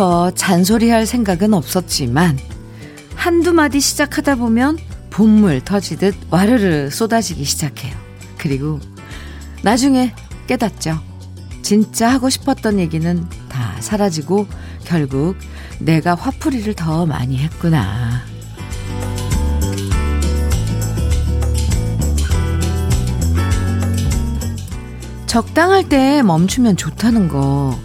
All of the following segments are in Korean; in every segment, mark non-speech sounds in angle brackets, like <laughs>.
처음부터 잔소리할 생각은 없었지만 한두 마디 시작하다 보면 봄물 터지듯 와르르 쏟아지기 시작해요. 그리고 나중에 깨닫죠. 진짜 하고 싶었던 얘기는 다 사라지고 결국 내가 화풀이를 더 많이 했구나. 적당할 때 멈추면 좋다는 거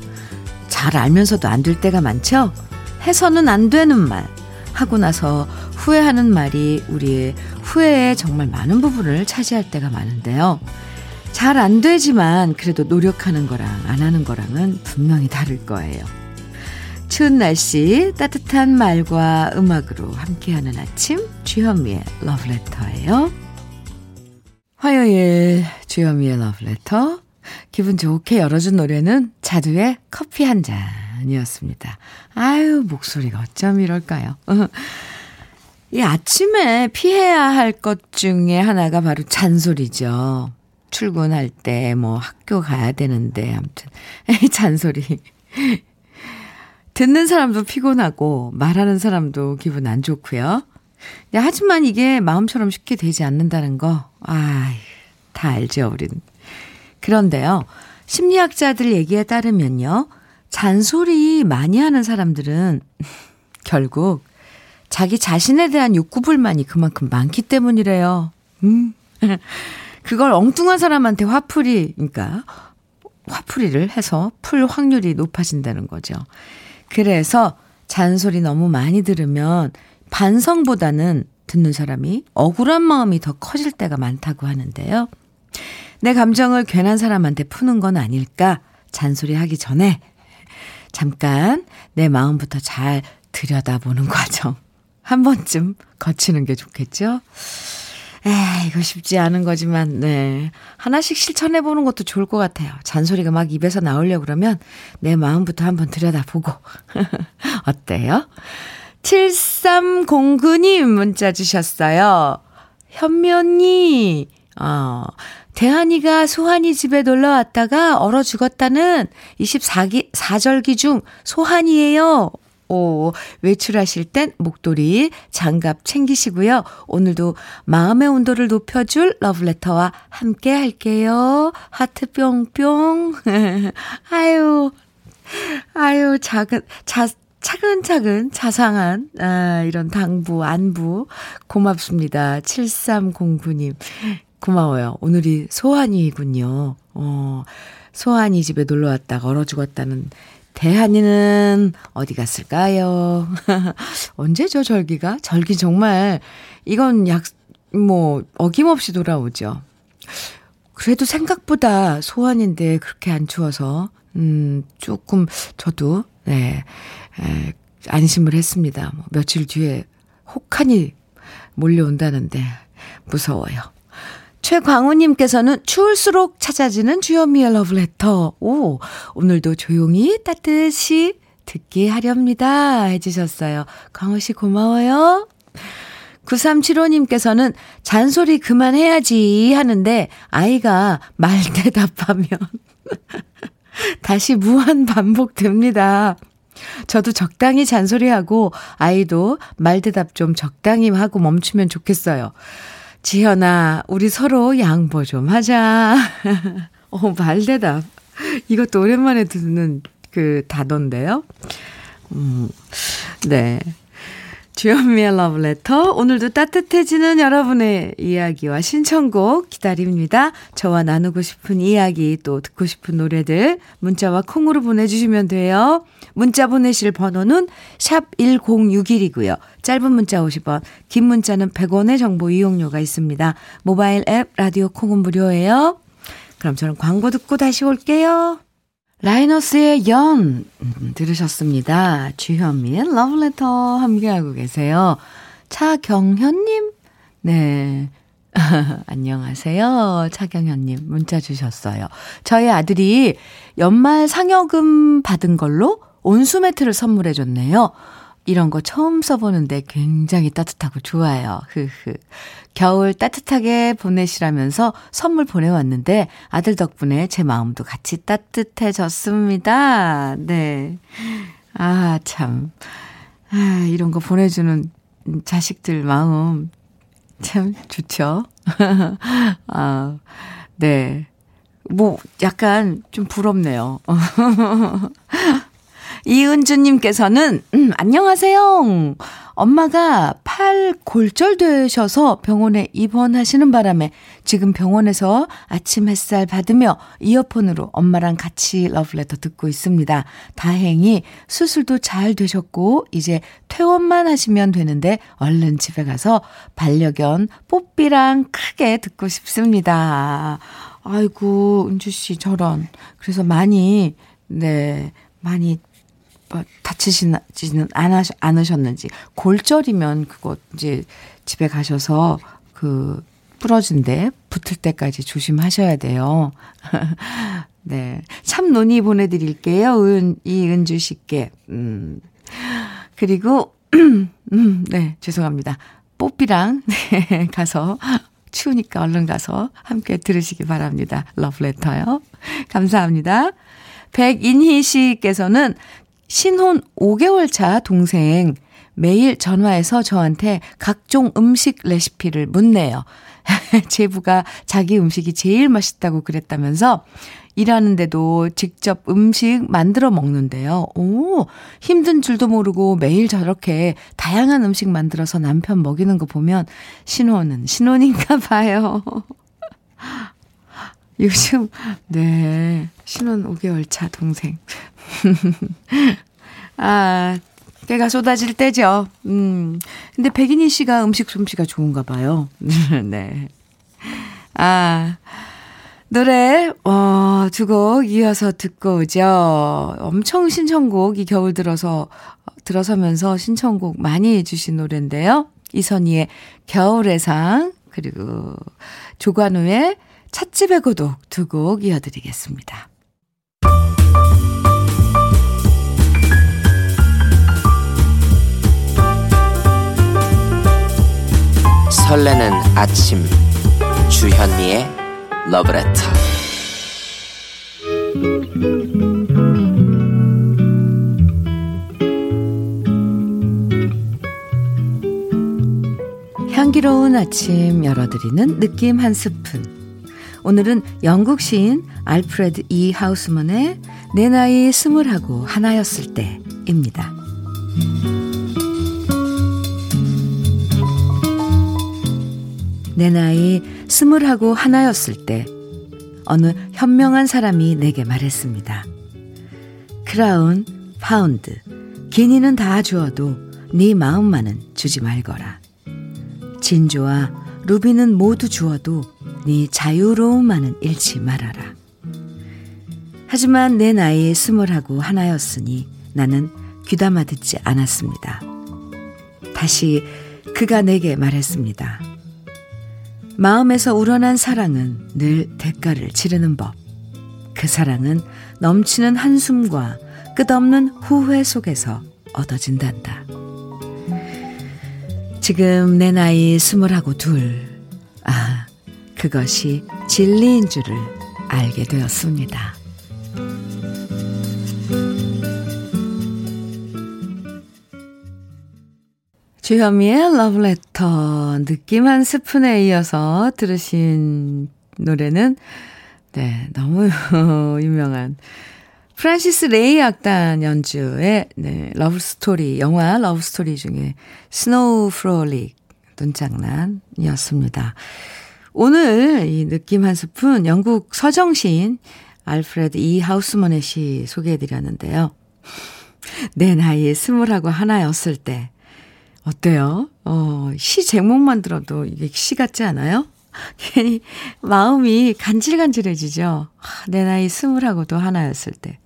잘 알면서도 안 될 때가 많죠? 해서는 안 되는 말. 하고 나서 후회하는 말이 우리의 후회에 정말 많은 부분을 차지할 때가 많은데요. 잘 안 되지만 그래도 노력하는 거랑 안 하는 거랑은 분명히 다를 거예요. 추운 날씨 따뜻한 말과 음악으로 함께하는 아침 주현미의 러브레터예요. 화요일 주현미의 러브레터 기분 좋게 열어준 노래는 자두의 커피 한 잔이었습니다. 아유 목소리가 어쩜 이럴까요? <laughs> 이 아침에 피해야 할 것 중에 하나가 바로 잔소리죠. 출근할 때 뭐 학교 가야 되는데 아무튼 <laughs> 잔소리. 듣는 사람도 피곤하고 말하는 사람도 기분 안 좋고요. 하지만 이게 마음처럼 쉽게 되지 않는다는 거, 아, 다 알죠, 우린. 그런데요, 심리학자들 얘기에 따르면요, 잔소리 많이 하는 사람들은 <laughs> 결국 자기 자신에 대한 욕구 불만이 그만큼 많기 때문이래요. 음. <laughs> 그걸 엉뚱한 사람한테 화풀이, 그러니까 화풀이를 해서 풀 확률이 높아진다는 거죠. 그래서 잔소리 너무 많이 들으면 반성보다는 듣는 사람이 억울한 마음이 더 커질 때가 많다고 하는데요. 내 감정을 괜한 사람한테 푸는 건 아닐까? 잔소리 하기 전에 잠깐 내 마음부터 잘 들여다보는 <laughs> 과정 한 번쯤 거치는 게 좋겠죠? 에 이거 쉽지 않은 거지만, 네. 하나씩 실천해 보는 것도 좋을 것 같아요. 잔소리가 막 입에서 나오려고 그러면 내 마음부터 한번 들여다보고. <laughs> 어때요? 7309님 문자 주셨어요. 현미 언니, 어, 대한이가 소한이 집에 놀러 왔다가 얼어 죽었다는 24기, 4절기 중 소한이에요. 오, 외출하실 땐 목도리, 장갑 챙기시고요. 오늘도 마음의 온도를 높여줄 러브레터와 함께 할게요. 하트 뿅뿅. <laughs> 아유, 아유, 작은, 자, 차근차근 자상한, 아, 이런 당부, 안부. 고맙습니다. 7309님. 고마워요. 오늘이 소환이군요. 어, 소환이 집에 놀러 왔다가 얼어 죽었다는 대한이는 어디 갔을까요? <laughs> 언제죠, 절기가? 절기 정말, 이건 약, 뭐, 어김없이 돌아오죠. 그래도 생각보다 소환인데 그렇게 안 추워서, 음, 조금, 저도, 네, 에, 안심을 했습니다. 뭐 며칠 뒤에 혹한이 몰려온다는데, 무서워요. 최광우님께서는 추울수록 찾아지는 주현미의 러브레터. 오, 오늘도 조용히 따뜻이 듣게 하렵니다. 해주셨어요. 광우 씨 고마워요. 9375님께서는 잔소리 그만해야지 하는데 아이가 말 대답하면 <laughs> <laughs> 다시 무한 반복됩니다. 저도 적당히 잔소리하고 아이도 말 대답 좀 적당히 하고 멈추면 좋겠어요. 지현아, 우리 서로 양보 좀 하자. <laughs> 어, 말대답. 이것도 오랜만에 듣는 그 단어인데요. 음, 네. 주현미의 러브레터. 오늘도 따뜻해지는 여러분의 이야기와 신청곡 기다립니다. 저와 나누고 싶은 이야기 또 듣고 싶은 노래들 문자와 콩으로 보내주시면 돼요. 문자 보내실 번호는 샵 1061이고요. 짧은 문자 50원, 긴 문자는 100원의 정보 이용료가 있습니다. 모바일 앱 라디오 콩은 무료예요. 그럼 저는 광고 듣고 다시 올게요. 라이너스의 연 들으셨습니다. 주현미의 러브레터 함께하고 계세요. 차경현님, 네. <laughs> 안녕하세요. 차경현님 문자 주셨어요. 저희 아들이 연말 상여금 받은 걸로 온수 매트를 선물해 줬네요. 이런 거 처음 써보는데 굉장히 따뜻하고 좋아요. 흐흐. 겨울 따뜻하게 보내시라면서 선물 보내왔는데 아들 덕분에 제 마음도 같이 따뜻해졌습니다. 네. 아, 참. 아, 이런 거 보내주는 자식들 마음 참 좋죠. <laughs> 아, 네. 뭐, 약간 좀 부럽네요. <laughs> 이은주님께서는, 음, 안녕하세요. 엄마가 팔 골절되셔서 병원에 입원하시는 바람에 지금 병원에서 아침 햇살 받으며 이어폰으로 엄마랑 같이 러브레터 듣고 있습니다. 다행히 수술도 잘 되셨고 이제 퇴원만 하시면 되는데 얼른 집에 가서 반려견 뽀삐랑 크게 듣고 싶습니다. 아이고, 은주 씨 저런. 그래서 많이 네, 많이 뭐 다치지는 않으, 않으셨는지 골절이면 그거 이제 집에 가셔서 그 부러진데 붙을 때까지 조심하셔야 돼요. <laughs> 네. 참 논의 보내드릴게요. 은, 이은주 씨께. 음. 그리고, <clears throat> 음, 네. 죄송합니다. 뽀삐랑, <laughs> 네, 가서, 추우니까 얼른 가서 함께 들으시기 바랍니다. 러브레터요. 감사합니다. 백인희 씨께서는 신혼 5개월 차 동생 매일 전화해서 저한테 각종 음식 레시피를 묻네요. <laughs> 제부가 자기 음식이 제일 맛있다고 그랬다면서 일하는데도 직접 음식 만들어 먹는데요. 오, 힘든 줄도 모르고 매일 저렇게 다양한 음식 만들어서 남편 먹이는 거 보면 신혼은 신혼인가 봐요. <laughs> 요즘, <laughs> 네, 신혼 5개월 차 동생. <laughs> 아, 깨가 쏟아질 때죠. 음. 근데 백인희 씨가 음식 솜씨가 좋은가 봐요. <laughs> 네. 아, 노래, 어, 두 곡 이어서 듣고 오죠. 엄청 신청곡, 이 겨울 들어서, 들어서면서 신청곡 많이 해주신 노래인데요. 이선희의 겨울의 상, 그리고 조관우의 찻집의 고독 두 곡 이어드리겠습니다. 설레는 아침 주현미의 러브레터 향기로운 아침 열어드리는 느낌 한 스푼 오늘은 영국 시인 알프레드 이 하우스먼의 내 나이 스물하고 하나였을 때입니다. 내 나이 스물하고 하나였을 때 어느 현명한 사람이 내게 말했습니다. 크라운, 파운드, 기니는 다 주어도 네 마음만은 주지 말거라. 진주와 루비는 모두 주어도 네 자유로움만은 잃지 말아라. 하지만 내 나이에 스물하고 하나였으니 나는 귀담아 듣지 않았습니다. 다시 그가 내게 말했습니다. 마음에서 우러난 사랑은 늘 대가를 치르는 법. 그 사랑은 넘치는 한숨과 끝없는 후회 속에서 얻어진단다. 지금 내 나이 스물하고 둘. 아, 그것이 진리인 줄을 알게 되었습니다. 주현미의 러브레터 느낌 한 스푼에 이어서 들으신 노래는 네 너무 <laughs> 유명한 프란시스 레이 악단 연주의 네, Love Story 영화 Love Story 중에 Snow Frolic 눈장난이었습니다. 오늘 이 느낌 한 스푼 영국 서정시인 알프레드 이 하우스먼의 시 소개해드렸는데요. 내 나이 스물하고 하나였을 때 어때요? 어, 시 제목만 들어도 이게 시 같지 않아요? <laughs> 괜히 마음이 간질간질해지죠. 내 나이 스물하고도 하나였을 때.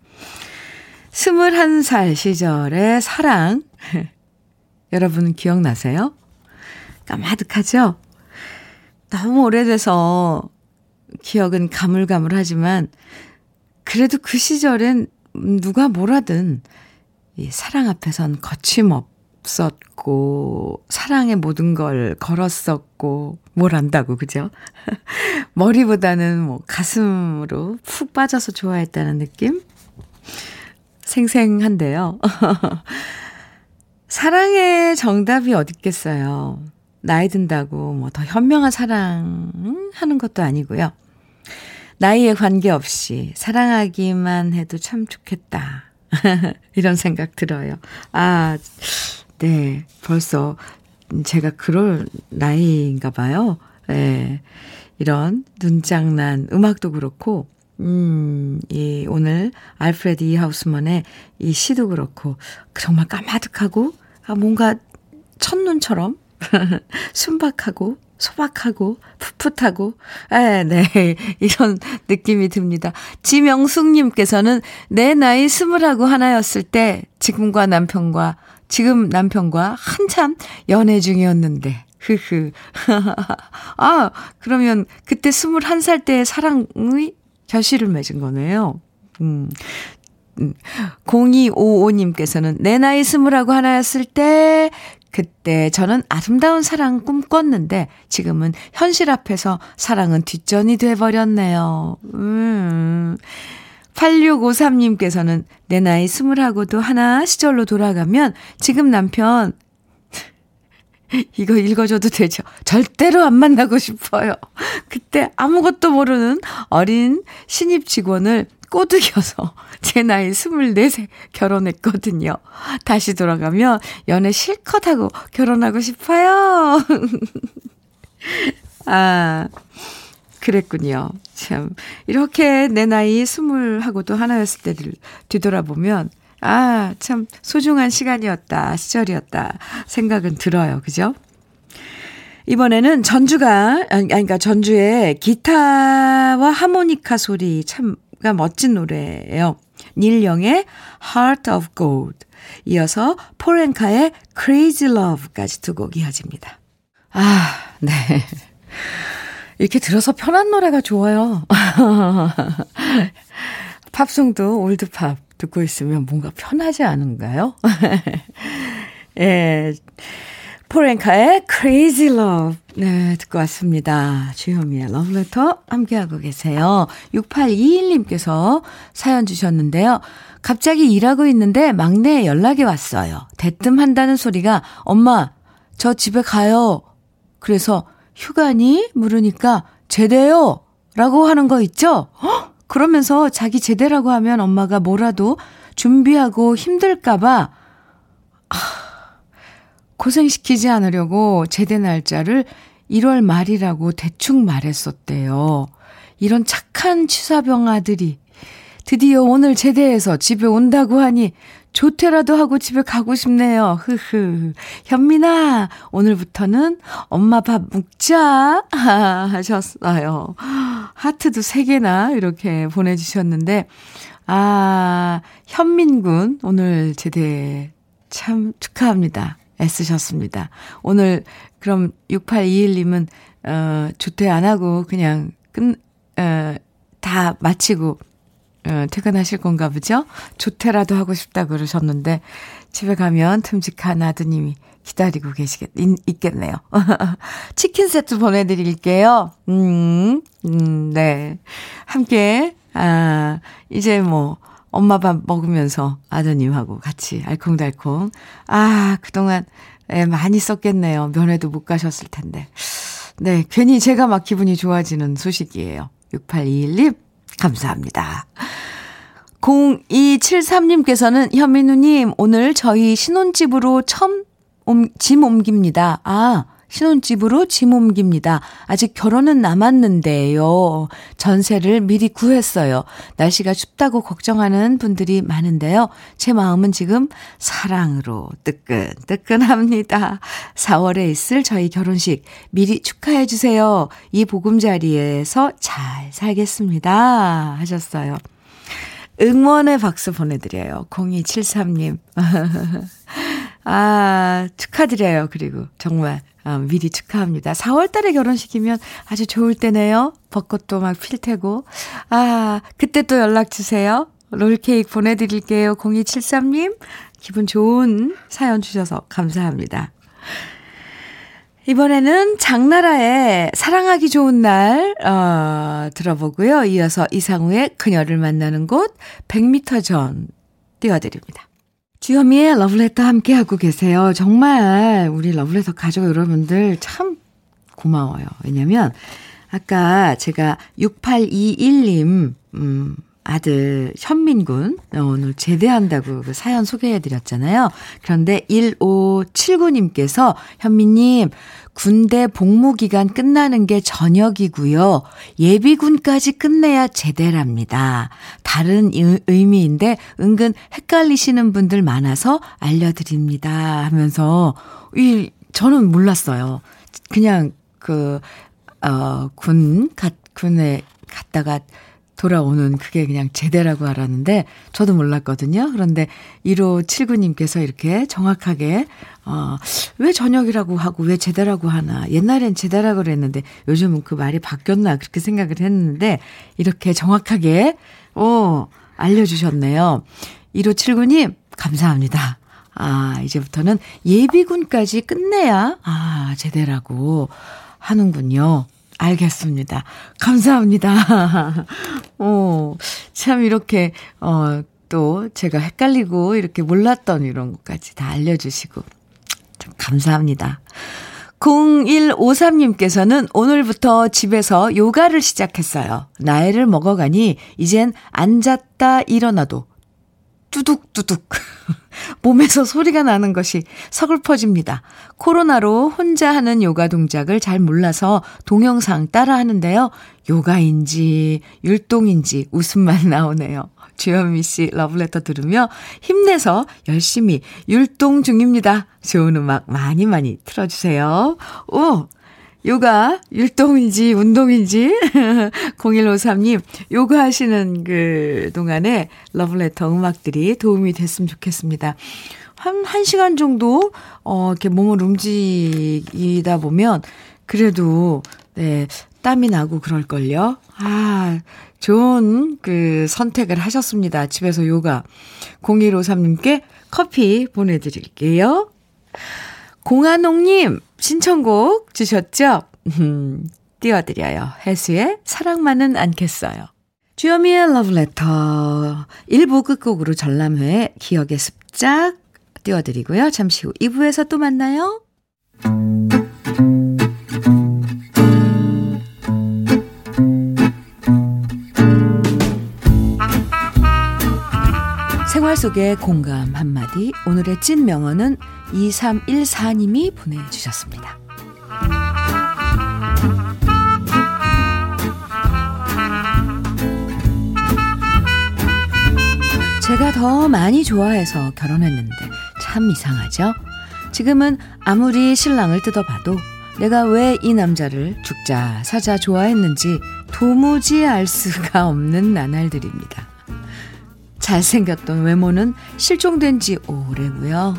스물한 살 시절의 사랑. <laughs> 여러분 기억나세요? 까마득하죠? 너무 오래돼서 기억은 가물가물하지만 그래도 그 시절엔 누가 뭐라든 이 사랑 앞에선 거침없 없었고, 사랑의 모든 걸 걸었었고, 뭘 안다고, 그죠? <laughs> 머리보다는 뭐 가슴으로 푹 빠져서 좋아했다는 느낌? 생생한데요. <laughs> 사랑의 정답이 어딨겠어요. 나이 든다고 뭐 더 현명한 사랑 하는 것도 아니고요. 나이에 관계없이 사랑하기만 해도 참 좋겠다. <laughs> 이런 생각 들어요. 아, 네. 벌써 제가 그럴 나이인가 봐요. 네. 이런 눈장난 음악도 그렇고 음, 이 오늘 알프레드 이 하우스먼의 이 시도 그렇고 정말 까마득하고 아 뭔가 첫눈처럼 <laughs> 순박하고 소박하고 풋풋하고 에, 네 <laughs> 이런 느낌이 듭니다. 지명숙님께서는 내 나이 스물하고 하나였을 때 지금과 남편과 지금 남편과 한참 연애 중이었는데 흐흐 <laughs> 아 그러면 그때 스물한 살 때의 사랑의 결실을 맺은 거네요. 음. 0255님께서는 음. 내 나이 스물하고 하나였을 때 그때 저는 아름다운 사랑 꿈꿨는데 지금은 현실 앞에서 사랑은 뒷전이 돼버렸네요. 음. 8653님께서는 내 나이 스물하고도 하나 시절로 돌아가면 지금 남편 이거 읽어줘도 되죠? 절대로 안 만나고 싶어요. 그때 아무것도 모르는 어린 신입 직원을 꼬드겨서 <laughs> 제 나이 24세 결혼했거든요. 다시 돌아가면 연애 실컷 하고 결혼하고 싶어요. <laughs> 아, 그랬군요. 참. 이렇게 내 나이 스물하고도 하나였을 때를 뒤돌아보면, 아, 참 소중한 시간이었다, 시절이었다 생각은 들어요. 그죠? 이번에는 전주가, 아니, 그러니까 전주의 기타와 하모니카 소리 참 가 멋진 노래예요. 닐 영의 Heart of Gold. 이어서 포렌카의 Crazy Love까지 두 곡 이어집니다. 아, 네. 이렇게 들어서 편한 노래가 좋아요. <laughs> 팝송도 올드팝 듣고 있으면 뭔가 편하지 않은가요? <laughs> 예. 포렌카의 Crazy Love. 네, 듣고 왔습니다. 주현미의 러브레터 함께하고 계세요. 6821님께서 사연 주셨는데요. 갑자기 일하고 있는데 막내 연락이 왔어요. 대뜸 한다는 소리가 엄마, 저 집에 가요. 그래서 휴가니? 물으니까 제대요. 라고 하는 거 있죠? 헉! 그러면서 자기 제대라고 하면 엄마가 뭐라도 준비하고 힘들까봐, 아, 고생시키지 않으려고 제대 날짜를 1월 말이라고 대충 말했었대요. 이런 착한 취사병 아들이 드디어 오늘 제대해서 집에 온다고 하니 조퇴라도 하고 집에 가고 싶네요. 흐흐. 현민아, 오늘부터는 엄마 밥 먹자. <laughs> 하셨어요. 하트도 3개나 이렇게 보내주셨는데, 아, 현민군, 오늘 제대 참 축하합니다. 애쓰셨습니다. 오늘 그럼 6821님은 어 조퇴 안 하고 그냥 끝어다 마치고 어 퇴근하실 건가 보죠? 조퇴라도 하고 싶다 그러셨는데 집에 가면 틈직한 아드님이 기다리고 계시겠 있 겠네요. <laughs> 치킨 세트 보내 드릴게요. 음. 음, 네. 함께 아, 이제 뭐 엄마 밥 먹으면서 아드님하고 같이 알콩달콩. 아, 그동안 예, 많이 썼겠네요. 면회도 못 가셨을 텐데. 네, 괜히 제가 막 기분이 좋아지는 소식이에요. 6821님, 감사합니다. 0273님께서는 현민우님, 오늘 저희 신혼집으로 처음 옴, 짐 옮깁니다. 아, 신혼집으로 짐 옮깁니다. 아직 결혼은 남았는데요. 전세를 미리 구했어요. 날씨가 춥다고 걱정하는 분들이 많은데요. 제 마음은 지금 사랑으로 뜨끈뜨끈합니다. 4월에 있을 저희 결혼식 미리 축하해 주세요. 이 보금자리에서 잘 살겠습니다. 하셨어요. 응원의 박수 보내드려요. 0273님. <laughs> 아, 축하드려요. 그리고 정말 어, 미리 축하합니다. 4월 달에 결혼식이면 아주 좋을 때네요. 벚꽃도 막 필 테고. 아, 그때 또 연락 주세요. 롤케이크 보내드릴게요. 0273님. 기분 좋은 사연 주셔서 감사합니다. 이번에는 장나라의 사랑하기 좋은 날, 어, 들어보고요. 이어서 이상우의 그녀를 만나는 곳 100m 전 띄워드립니다. 주현미의 러브레터 함께하고 계세요. 정말 우리 러브레터 가족 여러분들 참 고마워요. 왜냐면 아까 제가 6821님, 음, 아들 현민군 오늘 제대한다고 그 사연 소개해 드렸잖아요. 그런데 1579님께서 현미님 군대 복무 기간 끝나는 게 저녁이고요. 예비군까지 끝내야 제대랍니다. 다른 의미인데 은근 헷갈리시는 분들 많아서 알려드립니다. 하면서 이 저는 몰랐어요. 그냥 그 어, 군, 갓, 군에 갔다가 돌아오는 그게 그냥 제대라고 알았는데 저도 몰랐거든요. 그런데 1579님께서 이렇게 정확하게 어, 왜 저녁이라고 하고 왜 제대라고 하나. 옛날엔 제대라고 그랬는데 요즘은 그 말이 바뀌었나 그렇게 생각을 했는데 이렇게 정확하게 어, 알려주셨네요. 1579님 감사합니다. 아, 이제부터는 예비군까지 끝내야 아, 제대라고 하는군요. 알겠습니다. 감사합니다. <laughs> 어, 참 이렇게, 어, 또 제가 헷갈리고 이렇게 몰랐던 이런 것까지 다 알려주시고. 참 감사합니다. 0153님께서는 오늘부터 집에서 요가를 시작했어요. 나이를 먹어가니 이젠 앉았다 일어나도 뚜둑뚜둑. <laughs> 몸에서 소리가 나는 것이 서글퍼집니다. 코로나로 혼자 하는 요가 동작을 잘 몰라서 동영상 따라 하는데요. 요가인지 율동인지 웃음만 <laughs> 나오네요. 주현미 씨 러브레터 들으며 힘내서 열심히 율동 중입니다. 좋은 음악 많이 많이 틀어주세요. 오! 요가 율동인지 운동인지 0153님 요가 하시는 그 동안에 러브레터 음악들이 도움이 됐으면 좋겠습니다. 한, 한 시간 정도, 어, 이렇게 몸을 움직이다 보면, 그래도, 네, 땀이 나고 그럴걸요? 아, 좋은 그 선택을 하셨습니다. 집에서 요가. 0153님께 커피 보내드릴게요. 공한옥님, 신청곡 주셨죠? 음, 띄워드려요. 해수의 사랑만은 않겠어요. 주여미의 러브레터 1부 끝곡으로 전람회 기억의 습작 띄워드리고요. 잠시 후 2부에서 또 만나요. 생활 속의 공감 한마디 오늘의 찐 명언은 2314님이 보내주셨습니다. 제가 더 많이 좋아해서 결혼했는데 참 이상하죠? 지금은 아무리 신랑을 뜯어봐도 내가 왜 이 남자를 죽자 사자 좋아했는지 도무지 알 수가 없는 나날들입니다. 잘생겼던 외모는 실종된 지 오래고요.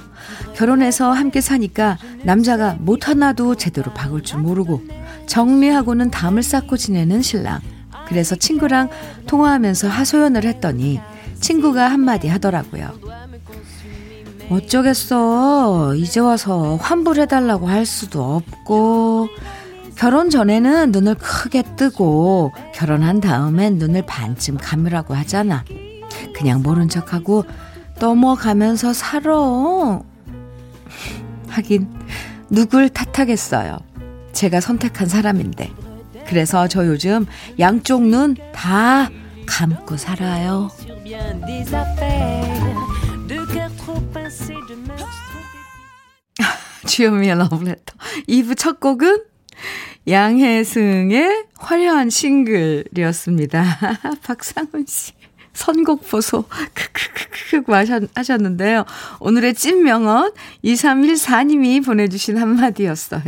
결혼해서 함께 사니까 남자가 못 하나도 제대로 박을 줄 모르고 정리하고는 담을 쌓고 지내는 신랑. 그래서 친구랑 통화하면서 하소연을 했더니 친구가 한마디 하더라고요. 어쩌겠어. 이제 와서 환불해달라고 할 수도 없고, 결혼 전에는 눈을 크게 뜨고, 결혼한 다음엔 눈을 반쯤 감으라고 하잖아. 그냥 모른 척하고 넘어가면서 살아. <laughs> 하긴, 누굴 탓하겠어요. 제가 선택한 사람인데. 그래서 저 요즘 양쪽 눈 다 감고 살아요. <laughs> 주요미의 러브레터. 2부 첫 곡은 양혜승의 화려한 싱글이었습니다. <laughs> 박상훈 씨. 선곡 보소. 크크크크 하셨는데요. 오늘의 찐명언 2314님이 보내주신 한마디였어요.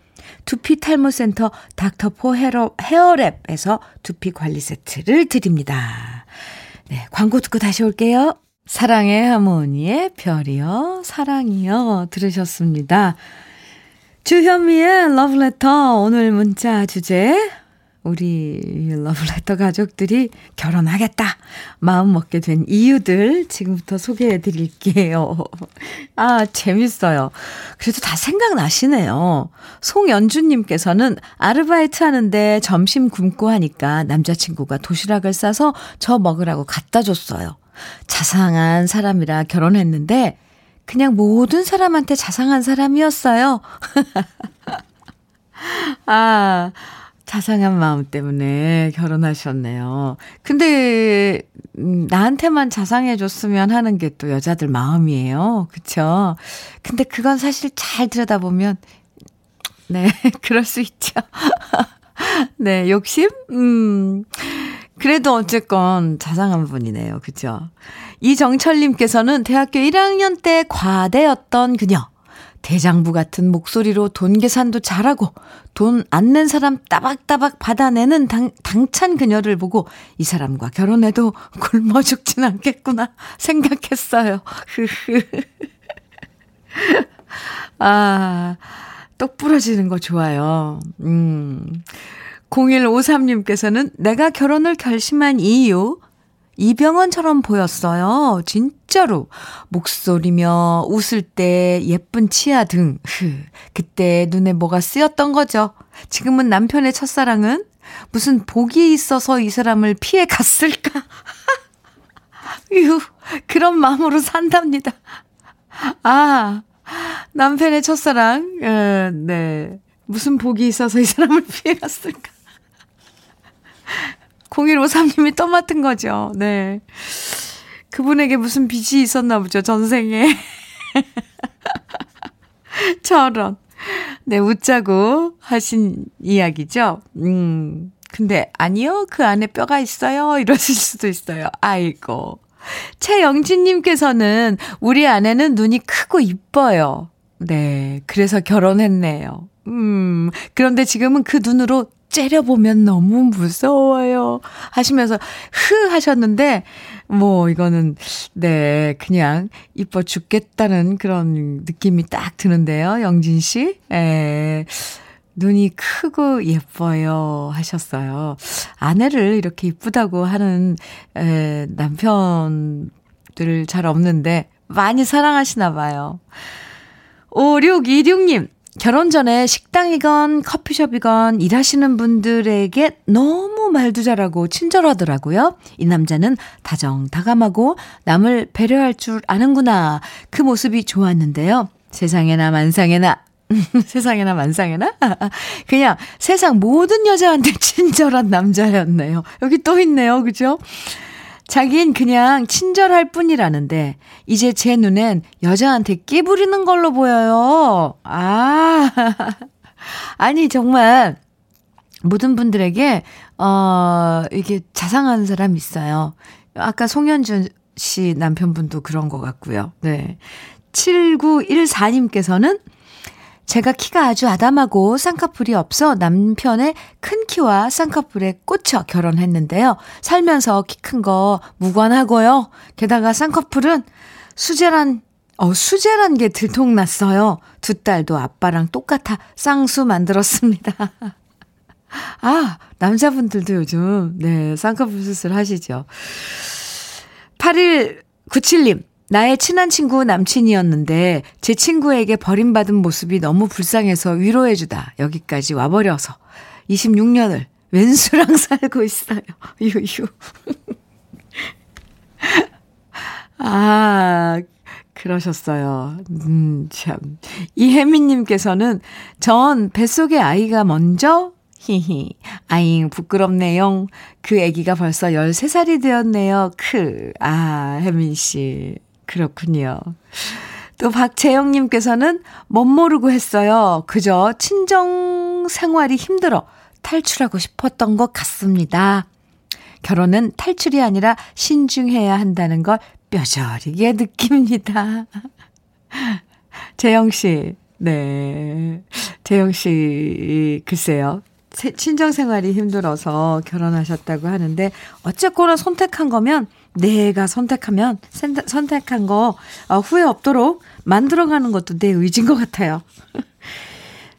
두피 탈모 센터 닥터포 헤어, 헤어랩에서 두피 관리 세트를 드립니다. 네, 광고 듣고 다시 올게요. 사랑의 하모니의 별이요, 사랑이요. 들으셨습니다. 주현미의 러브레터 오늘 문자 주제 우리 러브레터 가족들이 결혼하겠다 마음 먹게 된 이유들 지금부터 소개해 드릴게요. <laughs> 아, 재밌어요. 그래도 다 생각나시네요. 송연주님께서는 아르바이트 하는데 점심 굶고 하니까 남자친구가 도시락을 싸서 저 먹으라고 갖다 줬어요. 자상한 사람이라 결혼했는데 그냥 모든 사람한테 자상한 사람이었어요. <laughs> 아, 자상한 마음 때문에 결혼하셨네요. 근데, 음, 나한테만 자상해 줬으면 하는 게 또 여자들 마음이에요. 그쵸? 근데 그건 사실 잘 들여다보면, 네, <laughs> 그럴 수 있죠. <laughs> 네, 욕심? 음, 그래도 어쨌건 자상한 분이네요. 그죠? 이정철님께서는 대학교 1학년 때 과대였던 그녀. 대장부 같은 목소리로 돈 계산도 잘하고 돈 안 낸 사람 따박따박 받아내는 당, 당찬 그녀를 보고 이 사람과 결혼해도 굶어 죽진 않겠구나 생각했어요. <laughs> 아, 똑 부러지는 거 좋아요. 음. 0153님께서는 내가 결혼을 결심한 이유, 이병헌처럼 보였어요. 진짜로. 목소리며 웃을 때 예쁜 치아 등. 그때 눈에 뭐가 쓰였던 거죠. 지금은 남편의 첫사랑은 무슨 복이 있어서 이 사람을 피해 갔을까? <laughs> 휴, 그런 마음으로 산답니다. 아, 남편의 첫사랑, 에, 네. 무슨 복이 있어서 이 사람을 피해 갔을까? 0153님이 떠맡은 거죠. 네. 그분에게 무슨 빚이 있었나 보죠, 전생에. <laughs> 저런. 네, 웃자고 하신 이야기죠. 음, 근데 아니요, 그 안에 뼈가 있어요. 이러실 수도 있어요. 아이고. 최영진님께서는 우리 아내는 눈이 크고 이뻐요. 네, 그래서 결혼했네요. 음, 그런데 지금은 그 눈으로 째려보면 너무 무서워요. 하시면서 흐 하셨는데, 뭐, 이거는, 네, 그냥 이뻐 죽겠다는 그런 느낌이 딱 드는데요. 영진 씨. 에, 눈이 크고 예뻐요. 하셨어요. 아내를 이렇게 이쁘다고 하는, 에, 남편들을 잘 없는데, 많이 사랑하시나 봐요. 5626님, 결혼 전에 식당이건 커피숍이건 일하시는 분들에게 너무 말도 잘하고 친절하더라고요. 이 남자는 다정다감하고 남을 배려할 줄 아는구나. 그 모습이 좋았는데요. 세상에나 만상에나 <laughs> 세상에나 만상에나? <laughs> 그냥 세상 모든 여자한테 <laughs> 친절한 남자였네요. 여기 또 있네요. 그죠? 자긴 그냥 친절할 뿐이라는데, 이제 제 눈엔 여자한테 끼 부리는 걸로 보여요. 아, <laughs> 아니, 정말, 모든 분들에게, 어, 이게 자상한 사람 있어요. 아까 송현준 씨 남편분도 그런 것 같고요. 네. 7914님께서는 제가 키가 아주 아담하고 쌍꺼풀이 없어 남편의 큰 키와 쌍꺼풀에 꽂혀 결혼했는데요. 살면서 키 큰 거 무관하고요. 게다가 쌍꺼풀은 수제란 어, 수제란 게 들통났어요. 두 딸도 아빠랑 똑같아 쌍수 만들었습니다. <laughs> 아, 남자분들도 요즘, 네, 쌍꺼풀 수술 하시죠. 8197님, 나의 친한 친구 남친이었는데 제 친구에게 버림받은 모습이 너무 불쌍해서 위로해주다 여기까지 와버려서 26년을 왼수랑 <laughs> 살고 있어요. 유유. <laughs> 아, 그러셨어요. 음, 참. 이혜민님께서는 전 뱃속에 아이가 먼저 히히. 아잉, 부끄럽네요. 그 아기가 벌써 13살이 되었네요. 크. 아, 혜민 씨. 그렇군요. 또 박재영님께서는 멋 모르고 했어요. 그저 친정 생활이 힘들어 탈출하고 싶었던 것 같습니다. 결혼은 탈출이 아니라 신중해야 한다는 걸 뼈저리게 느낍니다. 재영 씨, 네. 재영 씨, 글쎄요. 친정 생활이 힘들어서 결혼하셨다고 하는데, 어쨌거나 선택한 거면 내가 선택하면 선택한 거 어, 후회 없도록 만들어가는 것도 내 의지인 것 같아요. <laughs>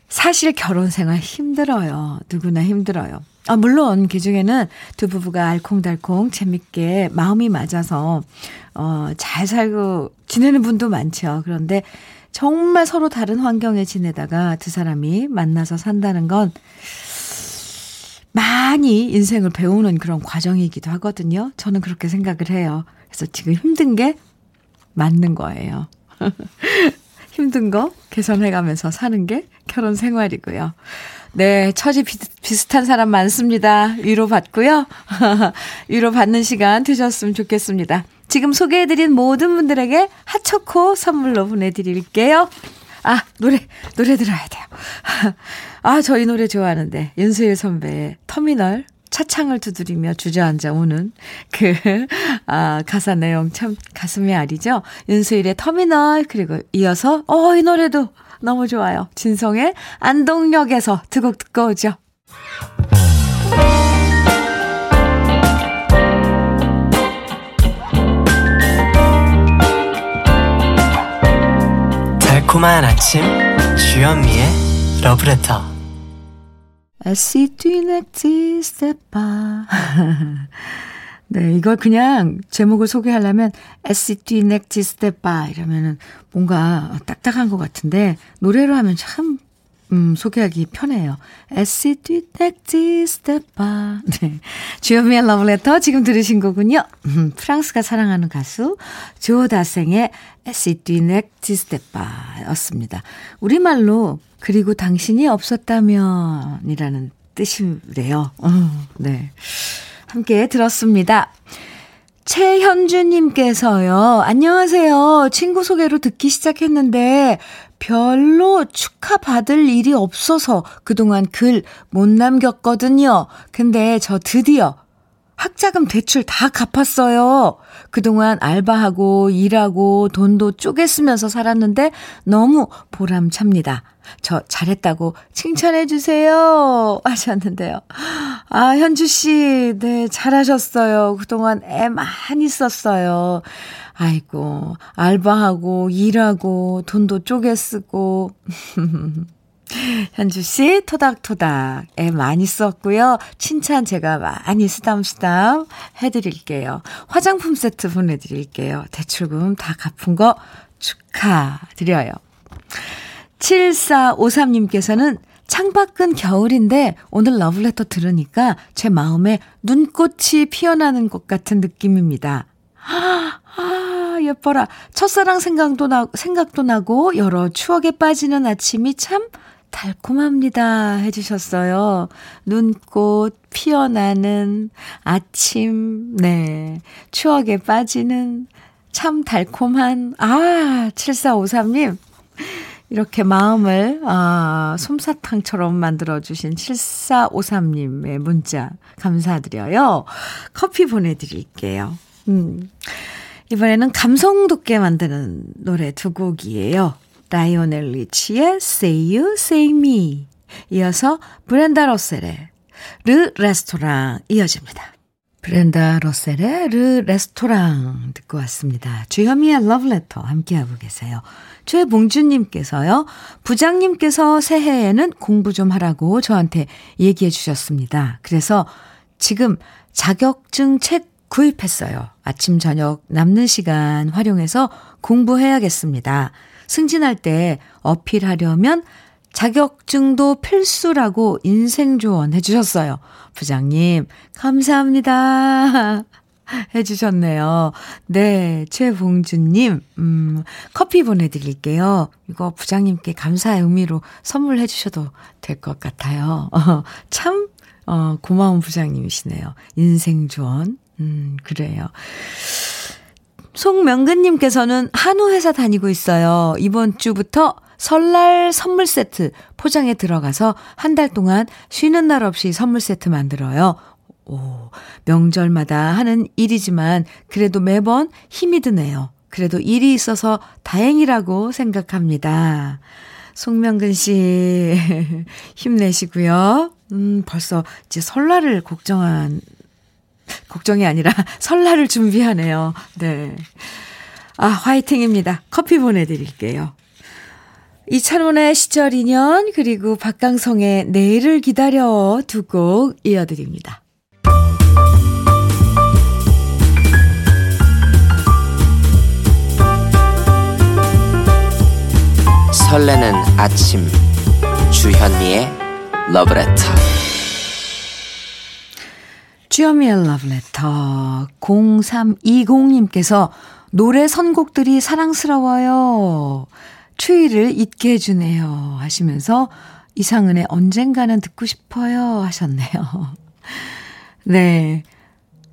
사실 결혼 생활 힘들어요. 누구나 힘들어요. 아, 물론, 그 중에는 두 부부가 알콩달콩 재밌게 마음이 맞아서, 어, 잘 살고 지내는 분도 많죠. 그런데 정말 서로 다른 환경에 지내다가 두 사람이 만나서 산다는 건 많이 인생을 배우는 그런 과정이기도 하거든요. 저는 그렇게 생각을 해요. 그래서 지금 힘든 게 맞는 거예요. <laughs> 힘든 거 개선해가면서 사는 게 결혼 생활이고요. 네, 처지 비, 비슷한 사람 많습니다. 위로 받고요. <laughs> 위로 받는 시간 되셨으면 좋겠습니다. 지금 소개해드린 모든 분들에게 핫초코 선물로 보내드릴게요. 아, 노래, 노래 들어야 돼요. <laughs> 아, 저희 노래 좋아하는데. 윤수일 선배의 터미널 차창을 두드리며 주저앉아 우는 그, 아, 가사 내용 참 가슴이 아리죠? 윤수일의 터미널, 그리고 이어서, 어, 이 노래도 너무 좋아요. 진성의 안동역에서 두 곡 듣고 오죠. 달콤한 아침 주현미의 러브레터 Si tu n'existais pas 네, 이걸 그냥 제목을 소개하려면 Si tu n'existais pas 이러면은 뭔가 딱딱한 것 같은데 노래로 하면 참 음, 소개하기 편해요. 에시디 넥지 스테파. 네. 주요미의 러브레터 지금 들으신 거군요. 음, 프랑스가 사랑하는 가수 조다생의 에시디 넥지 스테파였습니다. 우리말로 그리고 당신이 없었다면 이라는 뜻이래요. 음, 네. 함께 들었습니다. 최현주님께서요, 안녕하세요. 친구 소개로 듣기 시작했는데, 별로 축하받을 일이 없어서 그동안 글 못 남겼거든요. 근데 저 드디어 학자금 대출 다 갚았어요. 그동안 알바하고 일하고 돈도 쪼개 쓰면서 살았는데 너무 보람찹니다. 저 잘했다고 칭찬해 주세요. <laughs> 하셨는데요. 아, 현주 씨, 네, 잘하셨어요. 그동안 애 많이 썼어요. 아이고, 알바하고 일하고 돈도 쪼개 쓰고. <laughs> 현주 씨, 토닥토닥. 애 많이 썼고요. 칭찬 제가 많이 쓰담쓰담 해드릴게요. 화장품 세트 보내드릴게요. 대출금 다 갚은 거 축하드려요. 7453님께서는 창밖은 겨울인데 오늘 러브레터 들으니까 제 마음에 눈꽃이 피어나는 것 같은 느낌입니다. 아, 아, 예뻐라. 첫사랑 생각도 나, 생각도 나고 여러 추억에 빠지는 아침이 참 달콤합니다. 해주셨어요. 눈꽃 피어나는 아침, 네. 추억에 빠지는 참 달콤한, 아, 7453님. 이렇게 마음을, 아, 솜사탕처럼 만들어주신 7453님의 문자 감사드려요. 커피 보내드릴게요. 음. 이번에는 감성 돋게 만드는 노래 두 곡이에요. 라이오넬 리치의 Say You, Say Me 이어서 브렌다 로셀의 르 레스토랑 이어집니다. 브렌다 로셀의 르 레스토랑 듣고 왔습니다. 주현미의 러브레터 함께하고 계세요. 최봉준님께서요. 부장님께서 새해에는 공부 좀 하라고 저한테 얘기해 주셨습니다. 그래서 지금 자격증 책 구입했어요. 아침 저녁 남는 시간 활용해서 공부해야겠습니다. 승진할 때 어필하려면 자격증도 필수라고 인생 조언 해주셨어요. 부장님, 감사합니다. <laughs> 해주셨네요. 네, 최봉준님, 음, 커피 보내드릴게요. 이거 부장님께 감사의 의미로 선물해 주셔도 될 것 같아요. 어, <laughs> 참, 어, 고마운 부장님이시네요. 인생 조언. 음, 그래요. 송명근님께서는 한우 회사 다니고 있어요. 이번 주부터 설날 선물 세트 포장에 들어가서 한 달 동안 쉬는 날 없이 선물 세트 만들어요. 오, 명절마다 하는 일이지만 그래도 매번 힘이 드네요. 그래도 일이 있어서 다행이라고 생각합니다. 송명근 씨, <laughs> 힘내시고요. 음, 벌써 이제 설날을 걱정한 걱정이 아니라 <laughs> 설날을 준비하네요. 네. 아, 화이팅입니다. 커피 보내드릴게요. 이찬원의 시절 인연, 그리고 박강성의 내일을 기다려 두 곡 이어드립니다. 설레는 아침, 주현미의 러브레터. 주여미의 러브레터 0320님께서 노래 선곡들이 사랑스러워요. 추위를 잊게 해주네요. 하시면서 이상은의 언젠가는 듣고 싶어요. 하셨네요. <laughs> 네.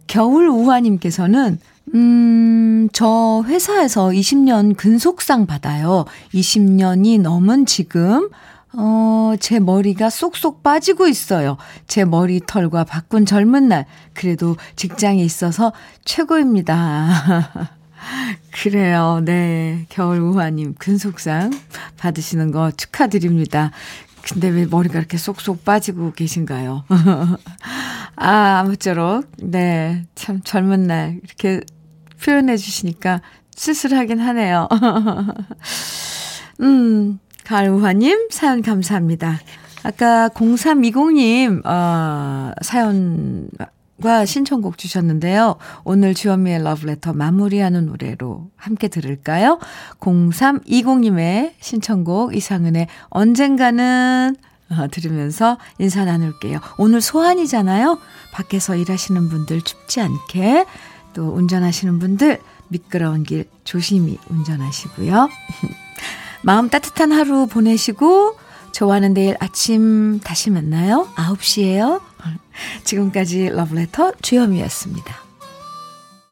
겨울 우화님께서는 음, 저 회사에서 20년 근속상 받아요. 20년이 넘은 지금 어, 제 머리가 쏙쏙 빠지고 있어요. 제 머리털과 바꾼 젊은 날. 그래도 직장에 있어서 최고입니다. <laughs> 그래요. 네. 겨울 우화님 근속상 받으시는 거 축하드립니다. 근데 왜 머리가 이렇게 쏙쏙 빠지고 계신가요? <laughs> 아, 아무쪼록. 네. 참 젊은 날 이렇게 표현해 주시니까 쓸쓸하긴 하네요. <laughs> 음, 가을우화님, 사연 감사합니다. 아까 0320님, 어, 사연 과 신청곡 주셨는데요. 오늘 주현미의 러브레터 마무리하는 노래로 함께 들을까요? 0320님의 신청곡 이상은의 언젠가는 어, 들으면서 인사 나눌게요. 오늘 소환이잖아요. 밖에서 일하시는 분들 춥지 않게 또 운전하시는 분들 미끄러운 길 조심히 운전하시고요. <laughs> 마음 따뜻한 하루 보내시고 좋아하는 내일 아침 다시 만나요. 9시에요. 지금까지 러브레터 주현미였습니다.